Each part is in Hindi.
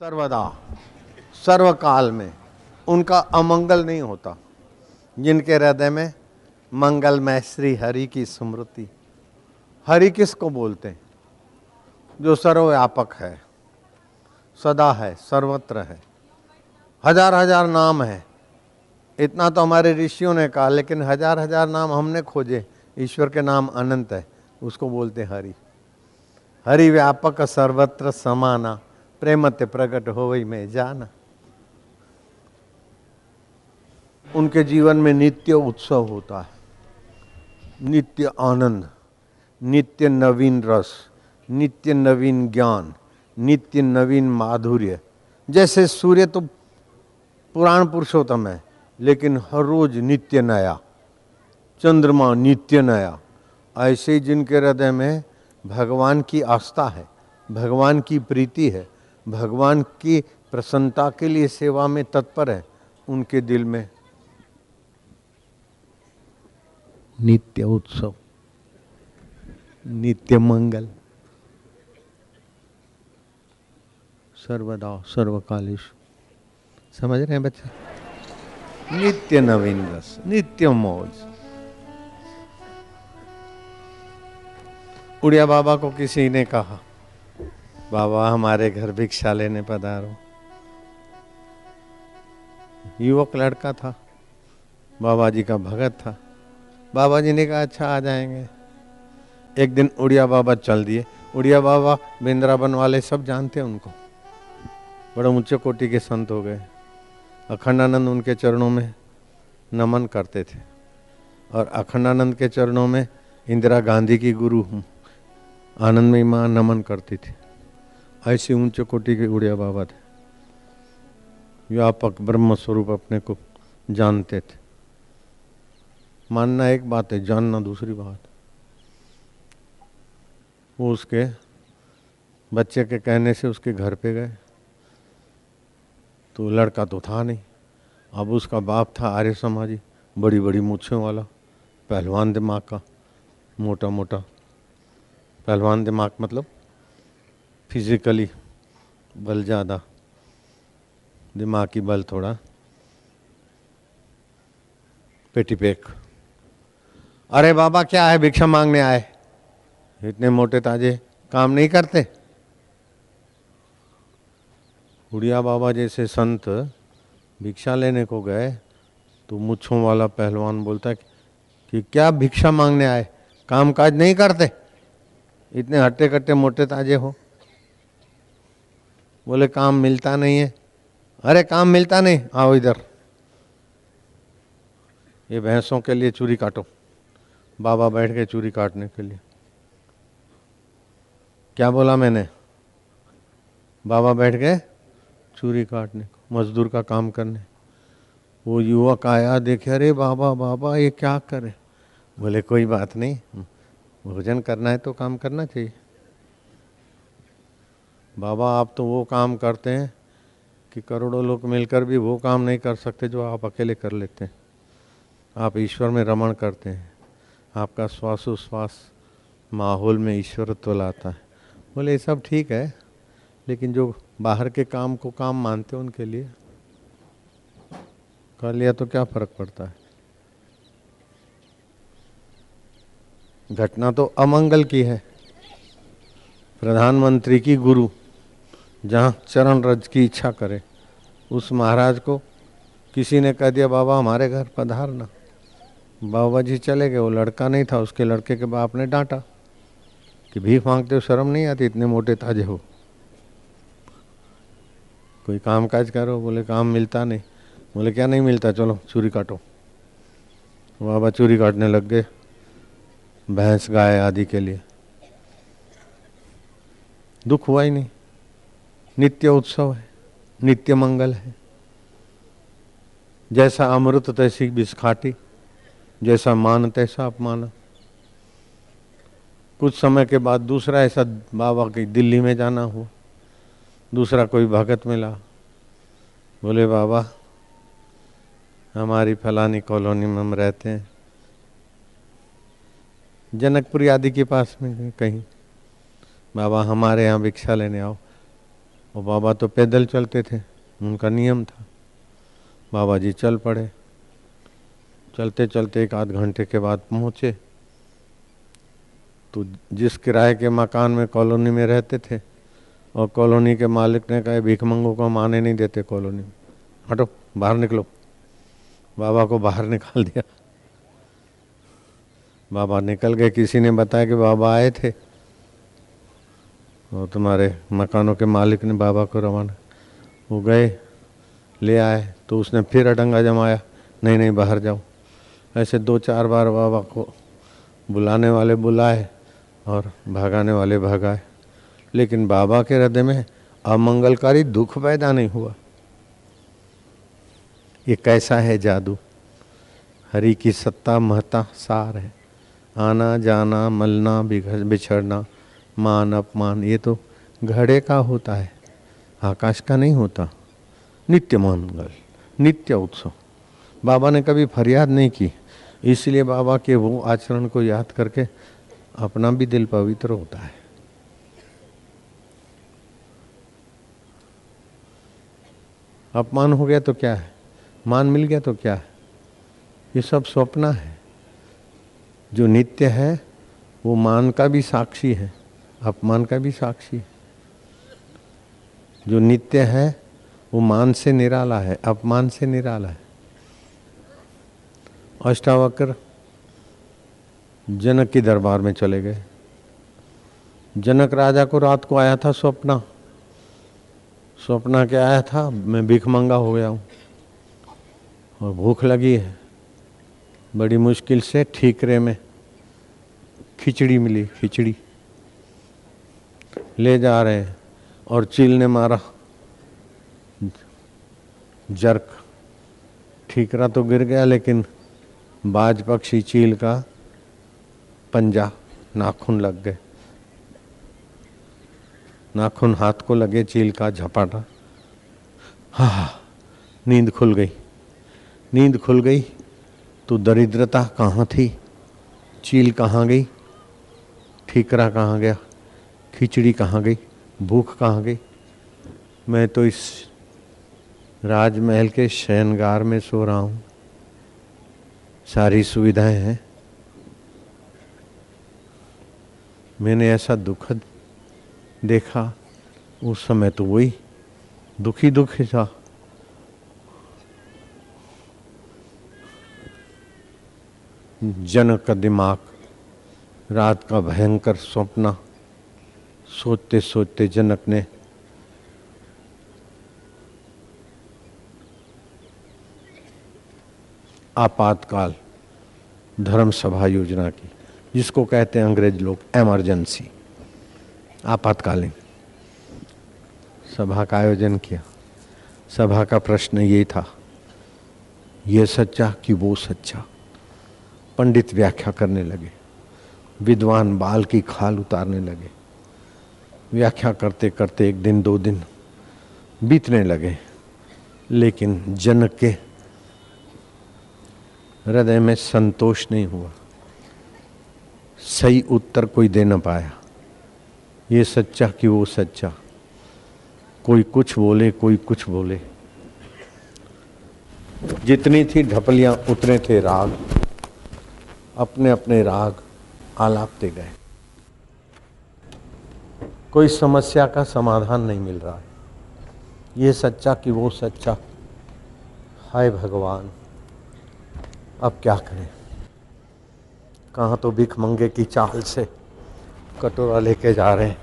सर्वदा, सर्वकाल में उनका अमंगल नहीं होता, जिनके हृदय में मंगलमय श्री हरि की स्मृति। हरि किसको बोलते हैं? जो सर्वव्यापक है, सदा है, सर्वत्र है, हज़ार हज़ार नाम है। इतना तो हमारे ऋषियों ने कहा, लेकिन हज़ार हज़ार नाम हमने खोजे, ईश्वर के नाम अनंत है, उसको बोलते हरि। हरि व्यापक, सर्वत्र समाना। प्रेमते प्रकट हो वही में जाना। उनके जीवन में नित्य उत्सव होता है। नित्य आनंद, नित्य नवीन रस, नित्य नवीन ज्ञान, नित्य नवीन माधुर्य। जैसे सूर्य तो पुराण पुरुषोत्तम है, लेकिन हर रोज नित्य नया, चंद्रमा नित्य नया। ऐसे ही जिनके हृदय में भगवान की आस्था है, भगवान की प्रीति है भगवान की प्रसन्नता के लिए सेवा में तत्पर है उनके दिल में। नित्य उत्सव। नित्य मंगल। सर्वदा सर्वकालेश। समझ रहे हैं बच्चे? नित्य नवीन रस नित्य मौज। उड़िया बाबा को किसी ने कहा बाबा, हमारे घर भिक्षा लेने पधारो। युवक लड़का था, बाबा जी का भगत था। बाबा जी ने कहा अच्छा आ जाएँगे। एक दिन उड़िया बाबा चल दिए। उड़िया बाबा बिंद्रावन वाले सब जानते हैं उनको। बड़े ऊँचे कोटि के संत हो गए। अखंडानंद उनके चरणों में नमन करते थे। और अखंडानंद के चरणों में इंदिरा गांधी की गुरु आनंदमयी माँ नमन करती थी। ऐसे ऊँचे कोटि के उड़िया बाबा थे व्यापक ब्रह्म स्वरूप अपने को जानते थे। मानना एक बात है, जानना दूसरी बात। वो उसके बच्चे के कहने से उसके घर पे गए तो लड़का तो था नहीं। अब उसका बाप था आर्य समाजी बड़ी बड़ी मूछों वाला, पहलवान दिमाग का मोटा मोटा पहलवान दिमाग मतलब फिजिकली बल ज़्यादा। दिमागी बल थोड़ा। पेटी पेक। अरे बाबा, क्या है? भिक्षा मांगने आए। इतने मोटे ताजे काम नहीं करते। उड़िया बाबा जैसे संत भिक्षा लेने को गए तो मुच्छों वाला पहलवान बोलता है कि क्या भिक्षा मांगने आए? काम काज नहीं करते? इतने हट्टे कट्टे मोटे ताजे हो। बोले, काम मिलता नहीं है। अरे, काम मिलता नहीं। आओ इधर। ये भैंसों के लिए चूरी काटो। बाबा बैठ गए चूरी काटने के लिए। क्या बोला मैंने? बाबा बैठ गए चूरी काटने को, मजदूर का काम करने। वो युवक आया, देखे, अरे, बाबा बाबा, ये क्या करे? बोले, कोई बात नहीं, भोजन करना है तो काम करना चाहिए। बाबा, आप तो वो काम करते हैं कि करोड़ों लोग मिलकर भी वो काम नहीं कर सकते जो आप अकेले कर लेते हैं। आप ईश्वर में रमण करते हैं। आपका श्वासोश्वास माहौल में ईश्वरत्व लाता है। बोले, ये सब ठीक है, लेकिन जो बाहर के काम को काम मानते हैं उनके लिए कर लिया तो क्या फ़र्क पड़ता है? घटना तो अमंगल की है। प्रधानमंत्री की गुरु जहाँ चरण रज की इच्छा करे, उस महाराज को किसी ने कह दिया, बाबा, हमारे घर पधारना बाबा जी चले गए, वो लड़का नहीं था, उसके लड़के के बाप ने डांटा कि भीख मांगते हो, शर्म नहीं आती, इतने मोटे ताजे हो। कोई काम काज करो, बोले, काम मिलता नहीं। बोले, क्या नहीं मिलता? चलो चूरी काटो। बाबा चूरी काटने लग गए, भैंस गाय आदि के लिए। दुख हुआ ही नहीं। नित्य उत्सव है, नित्य मंगल है। जैसा अमृत तैसी बिस्खाटी जैसा मान तैसा अपमान कुछ समय के बाद दूसरा ऐसा बाबा की दिल्ली में जाना हुआ। दूसरा कोई भगत मिला। बोले, बाबा, हमारी फलानी कॉलोनी में हम रहते हैं। जनकपुरी आदि के पास में कहीं। बाबा, हमारे यहाँ भिक्षा लेने आओ। और बाबा तो पैदल चलते थे, उनका नियम था। बाबा जी चल पड़े। चलते चलते एक आध घंटे के बाद पहुँचे। तो जिस किराए के मकान में कॉलोनी में रहते थे, और कॉलोनी के मालिक ने कहा भीख मंगों को माने नहीं देते कॉलोनी में। हटो, बाहर निकलो। बाबा को बाहर निकाल दिया। बाबा निकल गए। किसी ने बताया कि बाबा आए थे। और तुम्हारे मकानों के मालिक ने बाबा को रवाना। वो गए, ले आए तो उसने फिर अडंगा जमाया, नहीं नहीं, बाहर जाओ। ऐसे दो चार बार बाबा को बुलाने वाले बुलाए और भगाने वाले भगाए। लेकिन बाबा के हृदय में अमंगलकारी दुख पैदा नहीं हुआ। ये कैसा है जादू? हरि की सत्ता महता सार है। आना, जाना, मलना बिछड़ना मान, अपमान, ये तो घड़े का होता है। आकाश का नहीं होता। नित्य मंगल, नित्य उत्सव। बाबा ने कभी फरियाद नहीं की। इसलिए बाबा के वो आचरण को याद करके अपना भी दिल पवित्र होता है। अपमान हो गया तो क्या है? मान मिल गया तो क्या है? ये सब स्वप्न है। जो नित्य है, वो मान का भी साक्षी है। अपमान का भी साक्षी जो नित्य है, वो मान से निराला है, अपमान से निराला है। अष्टावक्र जनक के दरबार में चले गए। जनक राजा को रात को आया था स्वप्ना। स्वप्ना के आया था, मैं भीख मंगा हो गया हूँ। और भूख लगी है। बड़ी मुश्किल से ठीकरे में खिचड़ी मिली, खिचड़ी। ले जा रहे हैं। और चील ने मारा। जर्क। ठीकरा तो गिर गया, लेकिन बाज पक्षी चील का पंजा नाखून लग गए। नाखून हाथ को लगे चील का झपाटा। हा नींद खुल गई। नींद खुल गई तो दरिद्रता कहाँ थी? चील कहाँ गई? ठीकरा कहाँ गया? खिचड़ी कहाँ गई? भूख कहाँ गई? मैं तो इस राजमहल के शयनगार में सो रहा हूँ। सारी सुविधाएँ हैं। मैंने ऐसा दुखद देखा, उस समय तो वही दुखी दुखी था। जनक का दिमाग रात का भयंकर स्वप्न सोचते सोचते जनक ने आपातकाल धर्म सभा योजना की, जिसको कहते हैं अंग्रेज़ लोग एमरजेंसी, आपातकालीन। सभा का आयोजन किया। सभा का प्रश्न ये था, ये सच्चा कि वो सच्चा? पंडित व्याख्या करने लगे, विद्वान बाल की खाल उतारने लगे। व्याख्या करते करते एक दिन, दो दिन बीतने लगे। लेकिन जनक के हृदय में संतोष नहीं हुआ। सही उत्तर कोई दे न पाया। ये सच्चा कि वो सच्चा। कोई कुछ बोले, कोई कुछ बोले। जितनी थी ढपलियाँ, उतने थे राग। अपने अपने राग आलापते गए। कोई समस्या का समाधान नहीं मिल रहा है। ये सच्चा कि वो सच्चा। हाय भगवान, अब क्या करें? कहाँ तो भिख मंगे की चाल से कटोरा लेके जा रहे हैं।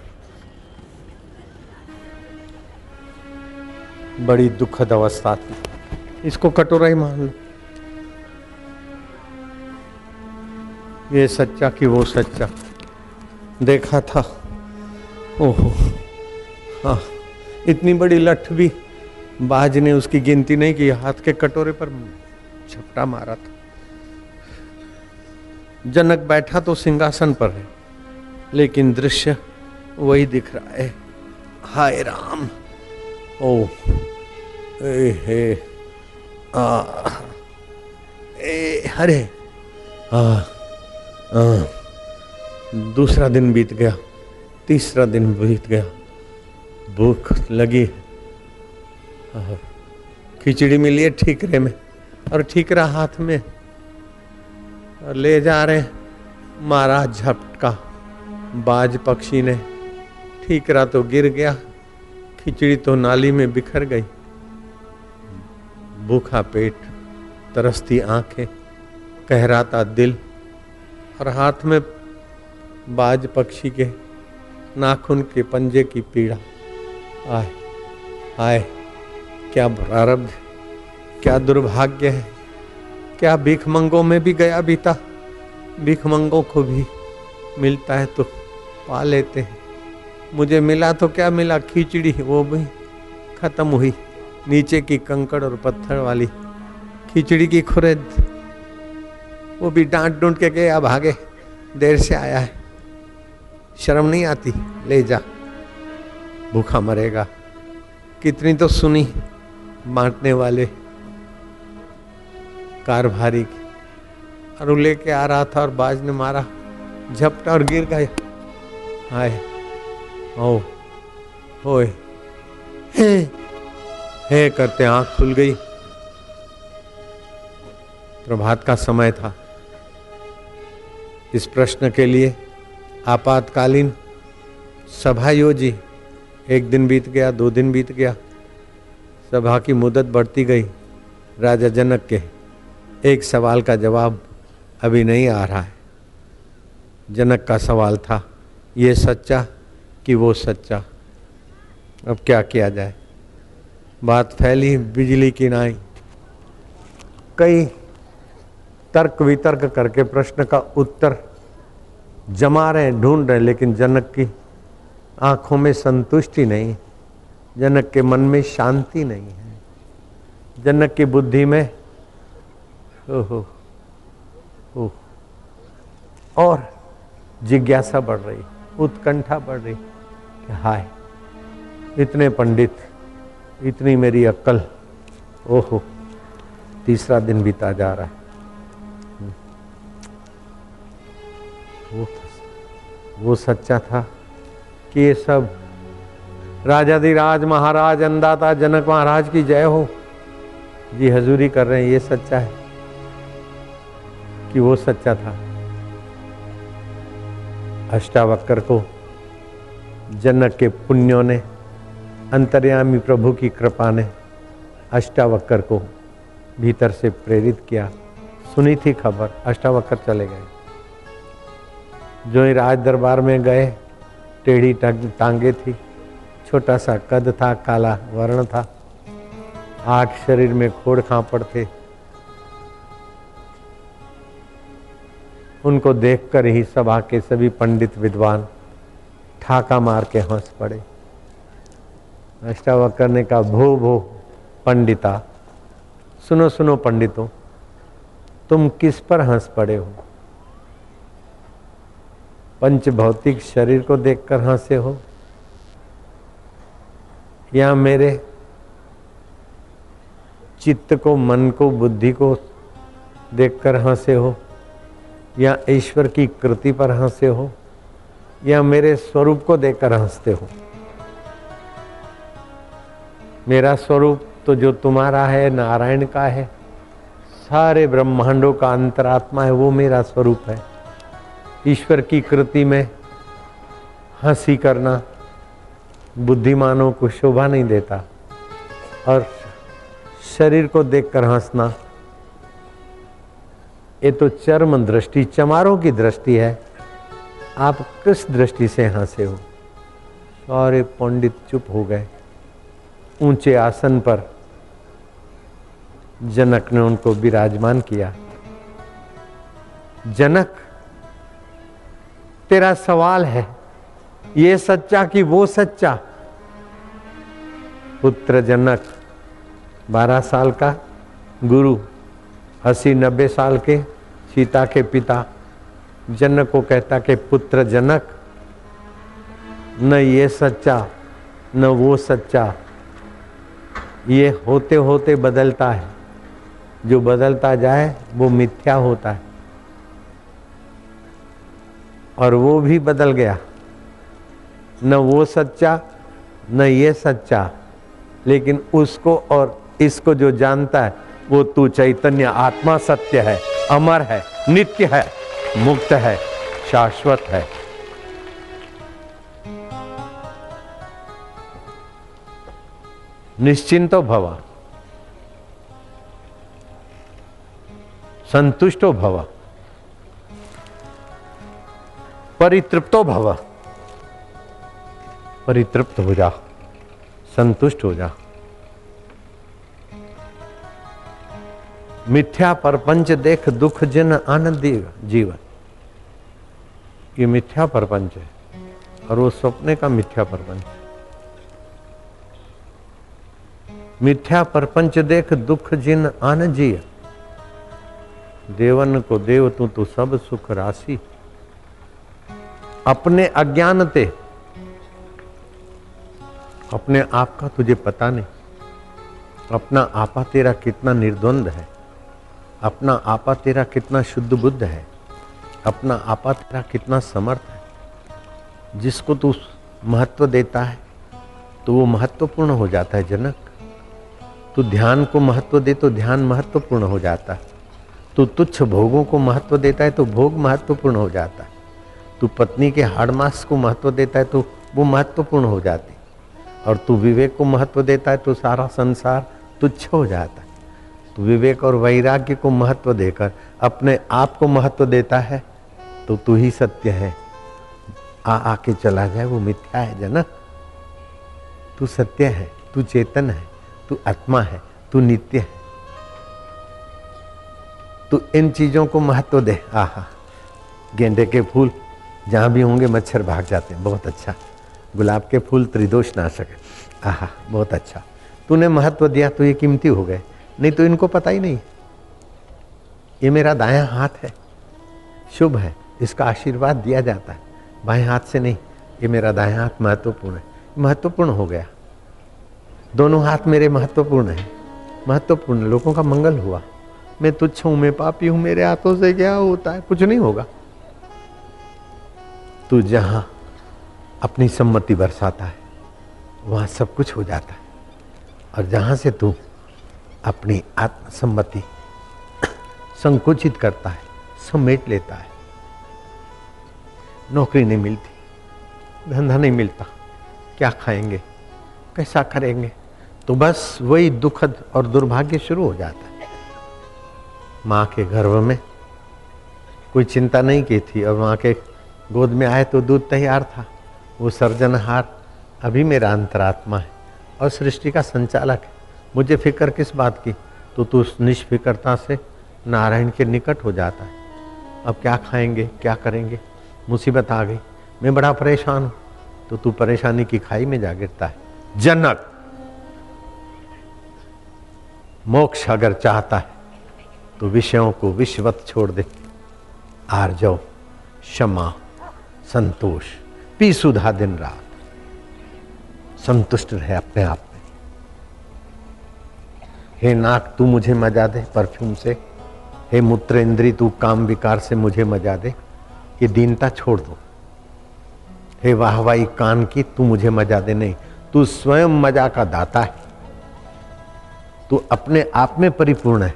बड़ी दुखद अवस्था थी। इसको कटोरा ही मान लो। ये सच्चा कि वो सच्चा। देखा था ओहो। हाँ इतनी बड़ी लठ भी बाज ने उसकी गिनती नहीं की हाथ के कटोरे पर झपटा मारा था। जनक बैठा तो सिंहासन पर है लेकिन दृश्य वही दिख रहा है। हाय राम। ओ ए हे आ हरे आ, आ दूसरा दिन बीत गया। तीसरा दिन बीत गया। भूख लगी। खिचड़ी मिली है ठीकरे में और ठीकरा हाथ में। और ले जा रहे मारा झपका बाज पक्षी ने ठीकरा तो गिर गया। खिचड़ी तो नाली में बिखर गई। भूखा पेट, तरसती आँखें, कहराता दिल और हाथ में बाज पक्षी के नाखून के पंजे की पीड़ा। आए आए, क्या प्रारब्ध, क्या दुर्भाग्य है? क्या भिखमंगों में भी गया बीता? भिखमंगों को भी मिलता है तो पा लेते हैं। मुझे मिला तो क्या मिला? खिचड़ी, वो भी खत्म हुई। नीचे की कंकड़ और पत्थर वाली खिचड़ी की खुरेद, वो भी डांट डूंट के गया भागे। देर से आया है। शर्म नहीं आती? ले जा। भूखा मरेगा। कितनी तो सुनी बांटने वाले। कार भारी। की और लेके आ रहा था और बाज ने मारा। झपटा और गिर गए हाय। ओ। होए। हे। हे करते आँख खुल गई। प्रभात का समय था। इस प्रश्न के लिए आपातकालीन सभा योजी। एक दिन बीत गया, दो दिन बीत गया। सभा की मुदत बढ़ती गई, राजा जनक के। एक सवाल का जवाब अभी नहीं आ रहा है। जनक का सवाल था, ये सच्चा कि वो सच्चा? अब क्या किया जाए? बात फैली बिजली की नाई। कई तर्क वितर्क करके प्रश्न का उत्तर जमा रहे, ढूंढ रहे, लेकिन जनक की आँखों में संतुष्टि नहीं जनक के मन में शांति नहीं है। जनक की बुद्धि में, ओहो, ओह, और जिज्ञासा बढ़ रही, उत्कंठा बढ़ रही कि हाय, इतने पंडित, इतनी मेरी अक्ल ओहो, तीसरा दिन बीता जा रहा है। वो वो सच्चा था कि ये सब। राजाधिराज महाराज अंदाता जनक महाराज की जय हो। जी हजूरी कर रहे हैं, ये सच्चा है कि वो सच्चा था। अष्टावक्र को जनक के पुण्यों ने, अंतर्यामी प्रभु की कृपा ने अष्टावक्र को भीतर से प्रेरित किया। सुनी थी खबर, अष्टावक्र चले गए। जो ही राज दरबार में गए, टेढ़ी टांगे थी। छोटा सा कद था, काला वर्ण था। आठ शरीर में खोड़ खापड़ थे। उनको देखकर ही सभा के सभी पंडित विद्वान ठाका मार के हंस पड़े। अष्टावक्र ने कहा भो भो पंडिता, सुनो सुनो पंडितों, तुम किस पर हंस पड़े हो? पंच भौतिक शरीर को देखकर हंसे हो। या मेरे चित्त को, मन को, बुद्धि को देखकर हंसे हो, या ईश्वर की कृति पर हंसे हो, या मेरे स्वरूप को देखकर हँसते हो। मेरा स्वरूप तो जो तुम्हारा है, नारायण का है, सारे ब्रह्मांडों का अंतरात्मा है, वो मेरा स्वरूप है। ईश्वर की कृति में हँसी करना बुद्धिमानों को शोभा नहीं देता और शरीर को देखकर हंसना, ये तो चर्म दृष्टि, चमारों की दृष्टि है। आप किस दृष्टि से हंसे हो? सारे पंडित चुप हो गए। ऊँचे आसन पर जनक ने उनको विराजमान किया। जनक तेरा सवाल है। ये सच्चा कि वो सच्चा? पुत्र जनक, बारह साल का गुरु, अस्सी नब्बे साल के सीता के पिता, जनक को कहता कि, पुत्र जनक, न ये सच्चा, न वो सच्चा। ये होते होते बदलता है। जो बदलता जाए, वो मिथ्या होता है। और वो भी बदल गया। न वो सच्चा, न ये सच्चा। लेकिन उसको और इसको जो जानता है, वो तू चैतन्य, आत्मा सत्य है, अमर है, नित्य है, मुक्त है, शाश्वत है। निश्चिंतो भवा। संतुष्टो भव। परितृप्तो भव। परितृप्त हो जा। संतुष्ट हो जा। मिथ्या परपंच देख दुख जिन आनंद जीवन। ये मिथ्या परपंच है और वो सपने का मिथ्या परपंच। मिथ्या परपंच देख दुख जिन आन जिय देवन को देव तू तो सब सुख राशि। अपने अज्ञानते अपने आप का तुझे पता नहीं। अपना आपा तेरा कितना निर्द्वंद है। अपना आपा तेरा कितना शुद्ध बुद्ध है। अपना आपा तेरा कितना समर्थ है। जिसको तू महत्व देता है तो वो महत्वपूर्ण हो जाता है जनक। तू ध्यान को महत्व दे तो ध्यान महत्वपूर्ण हो जाता। है तू तुच्छ भोगों को महत्व देता है तो भोग महत्वपूर्ण हो जाता। है तू पत्नी के हाड़ मास को महत्व देता है तो वो महत्वपूर्ण हो जाती और तू विवेक को महत्व देता है तो सारा संसार तुच्छ हो जाता है। तू विवेक और वैराग्य को महत्व देकर अपने आप को महत्व देता है तो तू ही सत्य है। आ, आके चला जाए, वो मिथ्या है जनक तू सत्य है, तू चेतन है, तू आत्मा है, तू नित्य है। तू इन चीज़ों को महत्व दे। आहा, गेंदे के फूल जहाँ भी होंगे मच्छर भाग जाते हैं। बहुत अच्छा। गुलाब के फूल त्रिदोष नाशक है। आह, बहुत अच्छा। तूने महत्व दिया तो ये कीमती हो गए। नहीं तो इनको पता ही नहीं। ये मेरा दाया हाथ है। शुभ है। इसका आशीर्वाद दिया जाता है। बाएँ हाथ से नहीं। ये मेरा दाया हाथ महत्वपूर्ण है। महत्वपूर्ण हो गया। दोनों हाथ मेरे महत्वपूर्ण है। महत्वपूर्ण। लोगों का मंगल हुआ। मैं तुच्छ हूँ, मैं पापी हूँ, मेरे हाथों से क्या होता है? कुछ नहीं होगा। तू जहाँ अपनी सम्मति बरसाता है, वहाँ सब कुछ हो जाता है। और जहाँ से तू अपनी आत्मसम्मति संकुचित करता है, समेट लेता है, नौकरी नहीं मिलती, धंधा नहीं मिलता, क्या खाएँगे, कैसा करेंगे तो बस वही दुखद और दुर्भाग्य शुरू हो जाता है। माँ के गर्भ में कोई चिंता नहीं की थी और माँ के गोद में आए तो दूध तैयार था। वो सर्जनहार, अभी मेरा अंतरात्मा है और सृष्टि का संचालक है। मुझे फ़िक्र किस बात की? तो तू उस निष्फिक्रता से नारायण के निकट हो जाता है। अब क्या खाएँगे? क्या करेंगे? मुसीबत आ गई। मैं बड़ा परेशान हूँ। तो तू परेशानी की खाई में जा गिरता है। जनक! मोक्ष अगर चाहता है तो विषयों को विश्वत छोड़ दे। आर्जव, क्षमा। संतोष। पी सुधा दिन रात। संतुष्ट रहे अपने आप में। हे नाक तू मुझे मज़ा दे परफ्यूम से। हे मूत्र इंद्री तू काम विकार से मुझे मज़ा दे। ये दीनता छोड़ दो। हे वाहवाही कान की, तू मुझे मज़ा दे नहीं। तू स्वयं मज़ा का दाता है। तू अपने आप में परिपूर्ण है।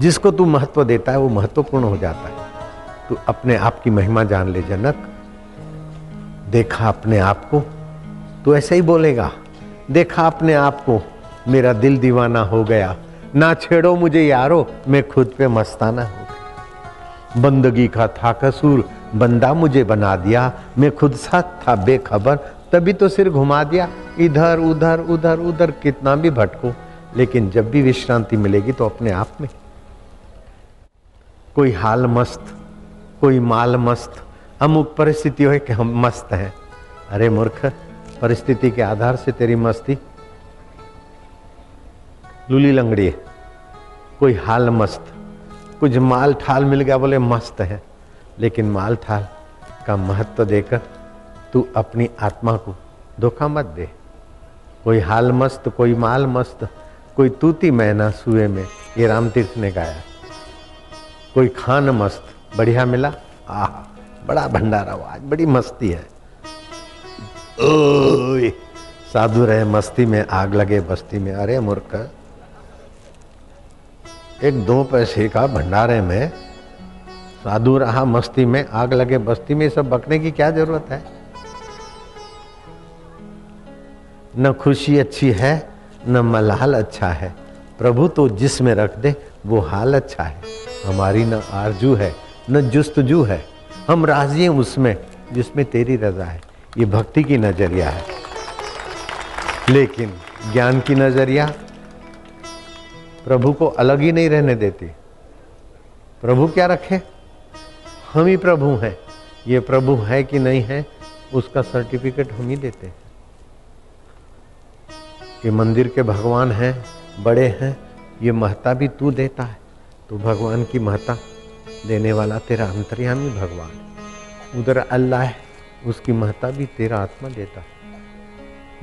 जिसको तू महत्व देता है, वो महत्वपूर्ण हो जाता है। तू अपने आप की महिमा जान ले, जनक। देखा अपने आप को तो ऐसे ही बोलेगा, देखा अपने आप को, मेरा दिल दीवाना हो गया। ना छेड़ो मुझे यारो, मैं खुद पे मस्ताना हो गया। बंदगी का था कसूर, बंदा मुझे बना दिया। मैं खुद साथ था, बेखबर, तभी तो सिर घुमा दिया। इधर, उधर उधर उधर कितना भी भटको, लेकिन जब भी विश्रांति मिलेगी तो अपने आप में। कोई हाल मस्त, कोई माल मस्त अमुक परिस्थिति हो कि हम मस्त हैं। अरे मूर्ख, परिस्थिति के आधार से तेरी मस्ती। लूली लंगड़ी है कोई हाल मस्त। कुछ माल ठाल मिल गया बोले मस्त है, लेकिन माल ठाल का महत्व देकर तू अपनी आत्मा को धोखा मत दे। कोई हाल मस्त, कोई माल मस्त, कोई तूती मैना सुए में, ये राम तीर्थ ने गाया। कोई खान मस्त, बढ़िया मिला? आह! बड़ा भंडारा हुआ, आज बड़ी मस्ती है। साधु रहे, मस्ती में आग लगे, बस्ती में। अरे मूर्ख, एक दो पैसे का भंडारे में साधु रहा, मस्ती में आग लगे, बस्ती में सब बकने की क्या ज़रूरत है? न खुशी अच्छी है, न मलाल अच्छा है। प्रभु तो जिसमें रख दे, वो हाल अच्छा है। हमारी न आरज़ू है, न जुस्तजू है। हम राज़ी हैं उसमें, जिसमें तेरी रजा है। ये भक्ति की नज़रिया है। लेकिन ज्ञान की नज़रिया प्रभु को अलग ही नहीं रहने देती। प्रभु क्या रखे? हम ही प्रभु हैं। ये प्रभु है कि नहीं है, उसका सर्टिफिकेट हम ही देते हैं। ये मंदिर के भगवान हैं, बड़े हैं, ये महता भी तू देता है। तो भगवान की महता देने वाला तेरा अंतर्यामी भगवान। उधर अल्लाह है उसकी महत्ता भी तेरा आत्मा देता है।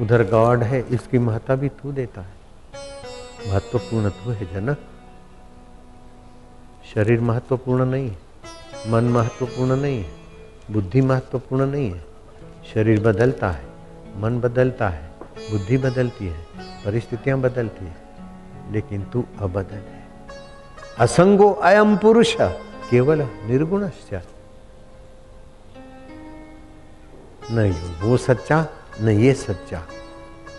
उधर गॉड है, इसकी महता भी तू देता है। महत्वपूर्ण तू है जनक। शरीर महत्वपूर्ण नहीं है, मन महत्वपूर्ण नहीं है, बुद्धि महत्वपूर्ण नहीं है। शरीर बदलता है, मन बदलता है, बुद्धि बदलती है, परिस्थितियाँ बदलती है, लेकिन तू अबदल है। असंगो अयम पुरुष। केवल निर्गुण नहीं, वो सच्चा न ये सच्चा।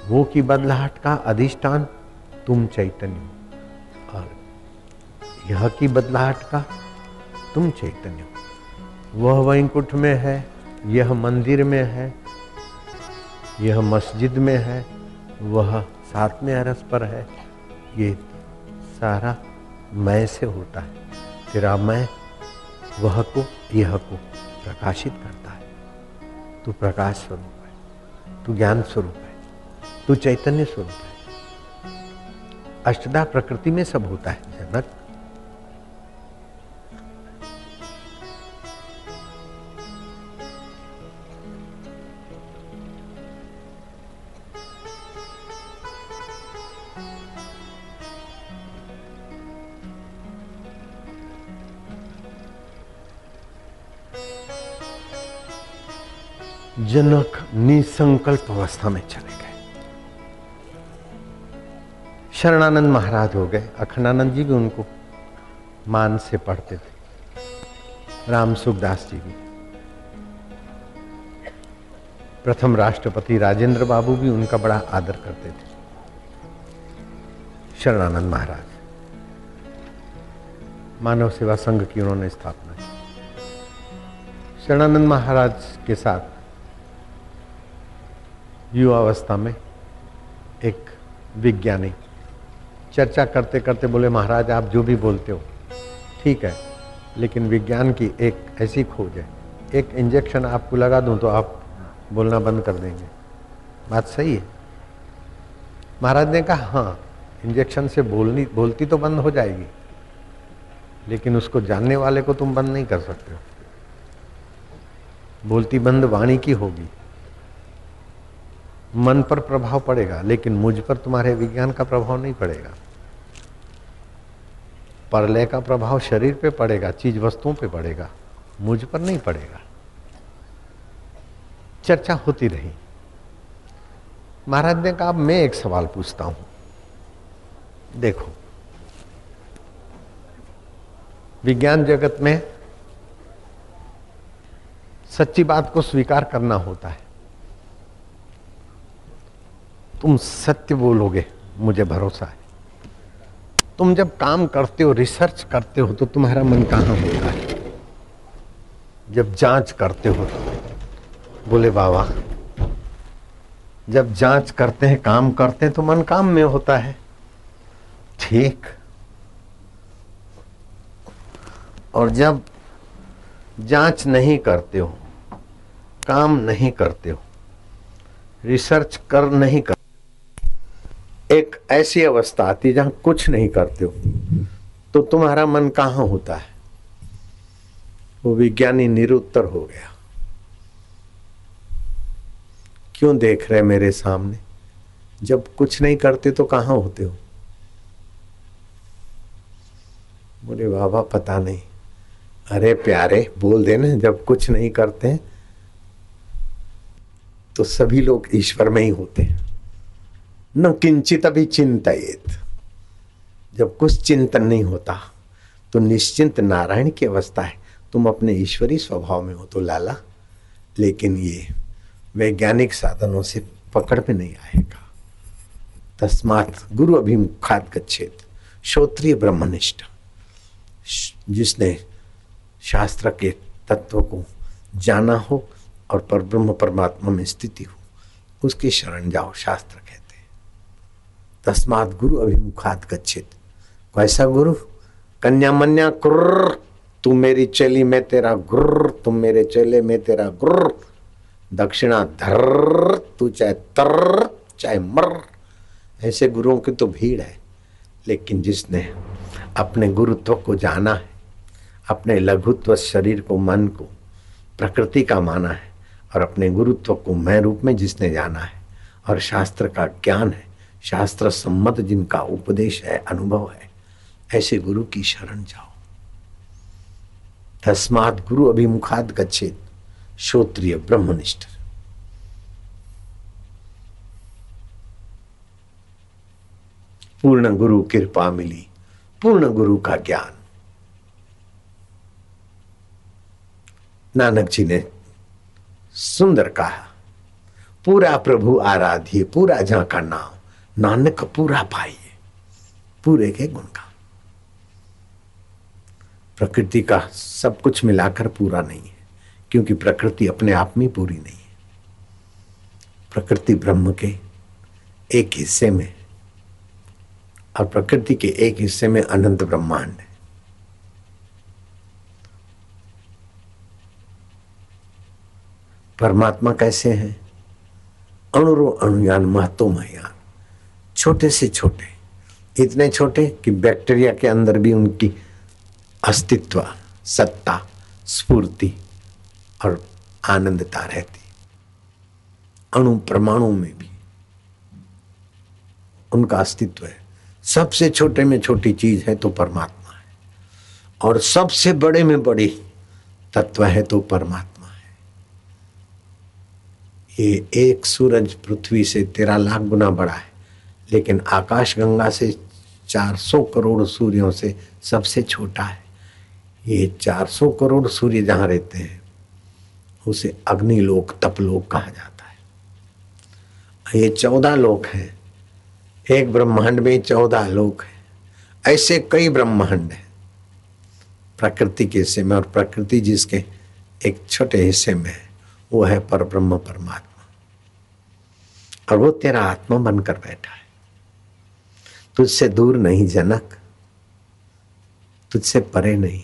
वो की बदलाहट का अधिष्ठान तुम चैतन्य और यह की बदलाहट का तुम चैतन्य वह वैंकुट में है, यह मंदिर में है, यह मस्जिद में है, वह साथ में अरस पर है। ये सारा मैं से होता है। तेरा मैं वह को, यह को प्रकाशित करता है। तू प्रकाश स्वरूप है, तू ज्ञान स्वरूप है, तू चैतन्य स्वरूप है। अष्टदा प्रकृति में सब होता है, जनक। जनक निसंकल्प अवस्था में चले गए। शरणानंद महाराज हो गए। अखंडानंद जी भी उनको मान से पढ़ते थे। राम सुखदास जी भी। प्रथम राष्ट्रपति राजेंद्र बाबू भी उनका बड़ा आदर करते थे। शरणानंद महाराज। मानव सेवा संघ की उन्होंने स्थापना की। शरणानंद महाराज के साथ युवावस्था में एक विज्ञानी चर्चा करते करते बोले, महाराज, आप जो भी बोलते हो, ठीक है, लेकिन विज्ञान की एक ऐसी खोज है। एक इंजेक्शन आपको लगा दूँ तो आप बोलना बंद कर देंगे। बात सही है? महाराज ने कहा हाँ इंजेक्शन से बोलनी, बोलती तो बंद हो जाएगी, लेकिन उसको जानने वाले को तुम बंद नहीं कर सकते हो। बोलती बंद वाणी की होगी। मन पर प्रभाव पड़ेगा, लेकिन मुझ पर तुम्हारे विज्ञान का प्रभाव नहीं पड़ेगा। परलय का प्रभाव शरीर पे पड़ेगा, चीज़ वस्तुओं पे पड़ेगा, मुझ पर नहीं पड़ेगा। चर्चा होती रही। महाराज ने कहा मैं एक सवाल पूछता हूँ। देखो, विज्ञान जगत में सच्ची बात को स्वीकार करना होता है। तुम सत्य बोलोगे, मुझे भरोसा है। तुम जब काम करते हो रिसर्च करते हो तो तुम्हारा मन कहाँ होता है? जब जाँच करते हो तो बोले बाबा जब जाँच करते हैं, काम करते हैं तो मन काम में होता है। ठीक। और जब जाँच नहीं करते हो, काम नहीं करते हो रिसर्च कर नहीं कर एक ऐसी अवस्था आती है जहाँ कुछ नहीं करते हो। तो तुम्हारा मन कहाँ होता है? वो विज्ञानी निरुत्तर हो गया। क्यों देख रहे मेरे सामने? जब कुछ नहीं करते तो कहाँ होते हो? बोले, बाबा, पता नहीं। अरे प्यारे, बोल देना, जब कुछ नहीं करते तो सभी लोग ईश्वर में ही होते हैं। न किंचित अभी चिंतित। जब कुछ चिंतन नहीं होता तो निश्चिंत नारायण की अवस्था है। तुम अपने ईश्वरी स्वभाव में हो तो लाला, लेकिन ये वैज्ञानिक साधनों से पकड़ में नहीं आएगा। तस्मात गुरु अभिमुखात गच्छेत श्रोत्रिय ब्रह्मनिष्ठ। जिसने शास्त्र के तत्व को जाना हो और पर ब्रह्म परमात्मा में स्थिति हो, उसकी शरण जाओ, शास्त्र तस्मात गुरु अभिमुखात गच्छित। कैसा गुरु? कन्या मन्या कुर्र तू मेरी चली, मैं तेरा गुर्र, तुम मेरे चले, मैं तेरा गुर्र। दक्षिणा धर तू चाहे तर, चाहे मर। ऐसे गुरुओं की तो भीड़ है, लेकिन जिसने अपने गुरुत्व को जाना है, अपने लघुत्व शरीर को, मन को, प्रकृति का माना है, और अपने गुरुत्व को मैं रूप में जिसने जाना है, और शास्त्र का ज्ञान है शास्त्र सम्मत जिनका उपदेश है, अनुभव है, ऐसे गुरु की शरण जाओ। तस्मात गुरु अभिमुखात गच्छेत श्रोत्रिय ब्रह्मनिष्ठ। पूर्ण गुरु कृपा मिली, पूर्ण गुरु का ज्ञान। नानक जी ने सुंदर कहा, पूरा प्रभु आराध्य, पूरा जहाँ का नाम। नानक पूरा पाइए पूरे के गुण का। प्रकृति का सब कुछ मिलाकर पूरा नहीं है, क्योंकि प्रकृति अपने आप में पूरी नहीं है। प्रकृति ब्रह्म के एक हिस्से में और प्रकृति के एक हिस्से में अनंत ब्रह्मांड है। परमात्मा कैसे हैं? अणुरो अणुयान महतो महयान छोटे से छोटे, इतने छोटे कि बैक्टीरिया के अंदर भी उनकी अस्तित्व, सत्ता, स्फूर्ति और आनंदता रहती। अणु परमाणु में भी उनका अस्तित्व है। सबसे छोटे में छोटी चीज़ है तो परमात्मा है। और सबसे बड़े में बड़ी तत्व है तो परमात्मा है। ये एक सूरज पृथ्वी से तेरह लाख गुना बड़ा है। लेकिन आकाश गंगा से चार सौ करोड़ सूर्यों से सबसे छोटा है। ये चार सौ करोड़ सूर्य जहाँ रहते हैं, उसे अग्निलोक, तपलोक कहा जाता है। ये चौदह लोक हैं। एक ब्रह्मांड में चौदह लोक है। ऐसे कई ब्रह्मांड है। प्रकृति के हिस्से में और प्रकृति जिसके एक छोटे हिस्से में है, वो है पर ब्रह्म परमात्मा। और वो तेरा आत्मा बनकर बैठा है। तुझसे दूर नहीं जनक, तुझसे परे नहीं।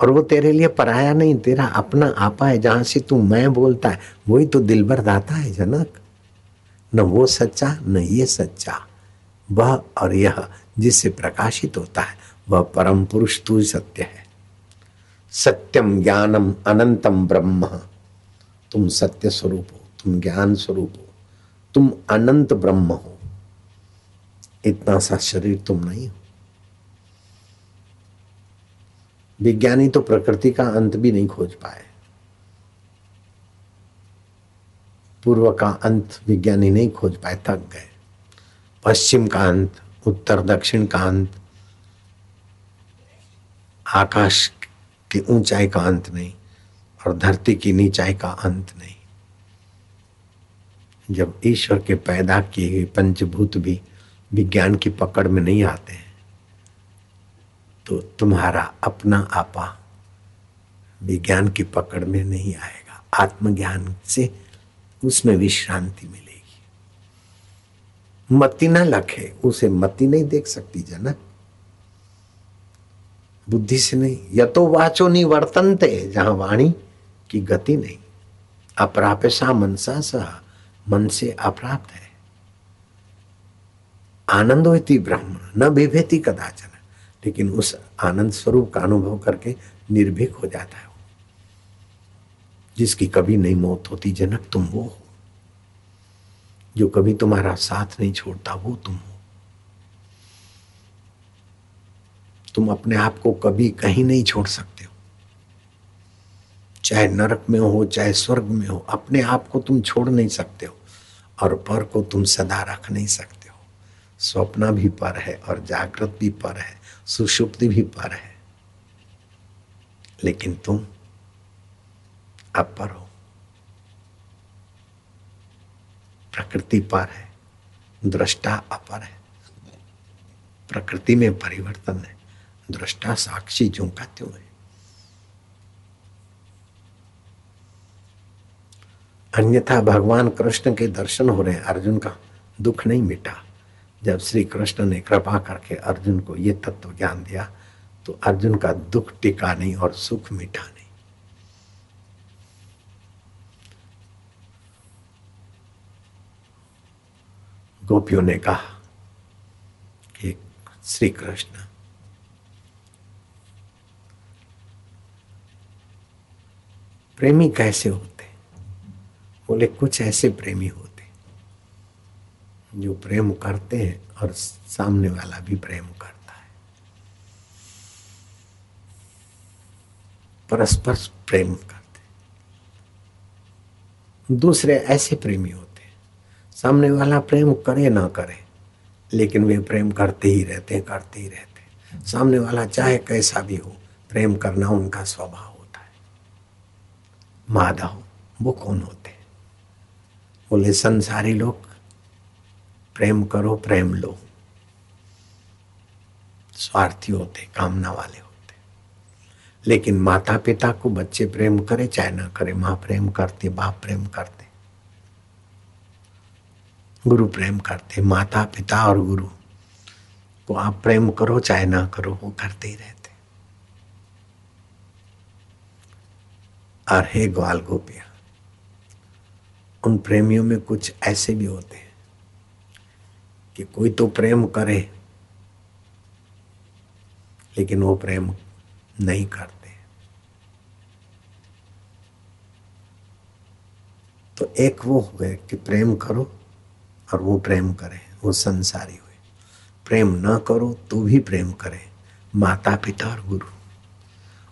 और वो तेरे लिए पराया नहीं, तेरा अपना आपा है, जहाँ से तू मैं बोलता है, वही तो दिल भर दाता है जनक। न वो सच्चा, न ये सच्चा। वह और यह, जिससे प्रकाशित होता है, वह परम पुरुष तू सत्य है। सत्यम ज्ञानम अनंतम ब्रह्म। तुम सत्य स्वरूप हो, तुम ज्ञान स्वरूप हो, तुम अनंत ब्रह्म हो। इतना सा शरीर तुम नहीं हो। विज्ञानी तो प्रकृति का अंत भी नहीं खोज पाए। पूर्व का अंत विज्ञानी नहीं खोज पाए, थक गए। पश्चिम का अंत, उत्तर, दक्षिण का अंत, आकाश की ऊंचाई का अंत नहीं और धरती की नीचाई का अंत नहीं। जब ईश्वर के पैदा किए हुए पंचभूत भी विज्ञान की पकड़ में नहीं आते हैं तो तुम्हारा अपना आपा विज्ञान की पकड़ में नहीं आएगा। आत्मज्ञान से उसमें विश्रांति मिलेगी। मति न लखे, उसे मति नहीं देख सकती जनक बुद्धि से नहीं, या तो वाचो नहीं वर्तनते, जहाँ वाणी की गति नहीं। अपराप सा मनसा सह मन से अप्राप्त है। आनंद होती ब्रह्म न विभेति कदाचन। लेकिन उस आनंद स्वरूप का अनुभव करके निर्भीक हो जाता है जिसकी कभी नहीं मौत होती, जनक तुम वो हो। जो कभी तुम्हारा साथ नहीं छोड़ता, वो तुम हो। तुम अपने आप को कभी कहीं नहीं छोड़ सकते हो। चाहे नरक में हो, चाहे स्वर्ग में हो, अपने आप को तुम छोड़ नहीं सकते हो और पर को तुम सदा रख नहीं सकते। स्वप्न भी पर है और जागृत भी पर है, सुषुप्ति भी पर है। लेकिन तुम अपर हो। प्रकृति पर है, दृष्टा अपर है। प्रकृति में परिवर्तन है, दृष्टा साक्षी जो का त्यों है। अन्यथा भगवान कृष्ण के दर्शन हो रहे हैं, अर्जुन का दुख नहीं मिटा। जब श्री कृष्ण ने कृपा करके अर्जुन को ये तत्व ज्ञान दिया तो अर्जुन का दुख टिका नहीं और सुख मिटा नहीं। गोपियों ने कहा कि श्री कृष्ण प्रेमी कैसे होते? बोले, कुछ ऐसे प्रेमी होते। जो प्रेम करते हैं और सामने वाला भी प्रेम करता है। परस्पर प्रेम करते दूसरे ऐसे प्रेमी होते हैं। सामने वाला प्रेम करे ना करे, लेकिन वे प्रेम करते ही रहते हैं, करते ही रहते हैं। सामने वाला चाहे कैसा भी हो, प्रेम करना उनका स्वभाव होता है। माधव वो कौन होते हैं? बोले, संसारी लोग प्रेम करो, प्रेम लो। स्वार्थी होते, कामना वाले होते। लेकिन माता पिता को बच्चे प्रेम करे, चाहे ना करे, माँ प्रेम करते, बाप प्रेम करते। गुरु प्रेम करते माता पिता और गुरु को आप प्रेम करो, चाहे ना करो, वो करते ही रहते। और हे ग्वाल गोपिया उन प्रेमियों में कुछ ऐसे भी होते हैं कि कोई तो प्रेम करे, लेकिन वो प्रेम नहीं करते। तो एक वो हुए कि प्रेम करो और वो प्रेम करे, वो संसारी हुए। प्रेम न करो तो भी प्रेम करे माता पिता और गुरु।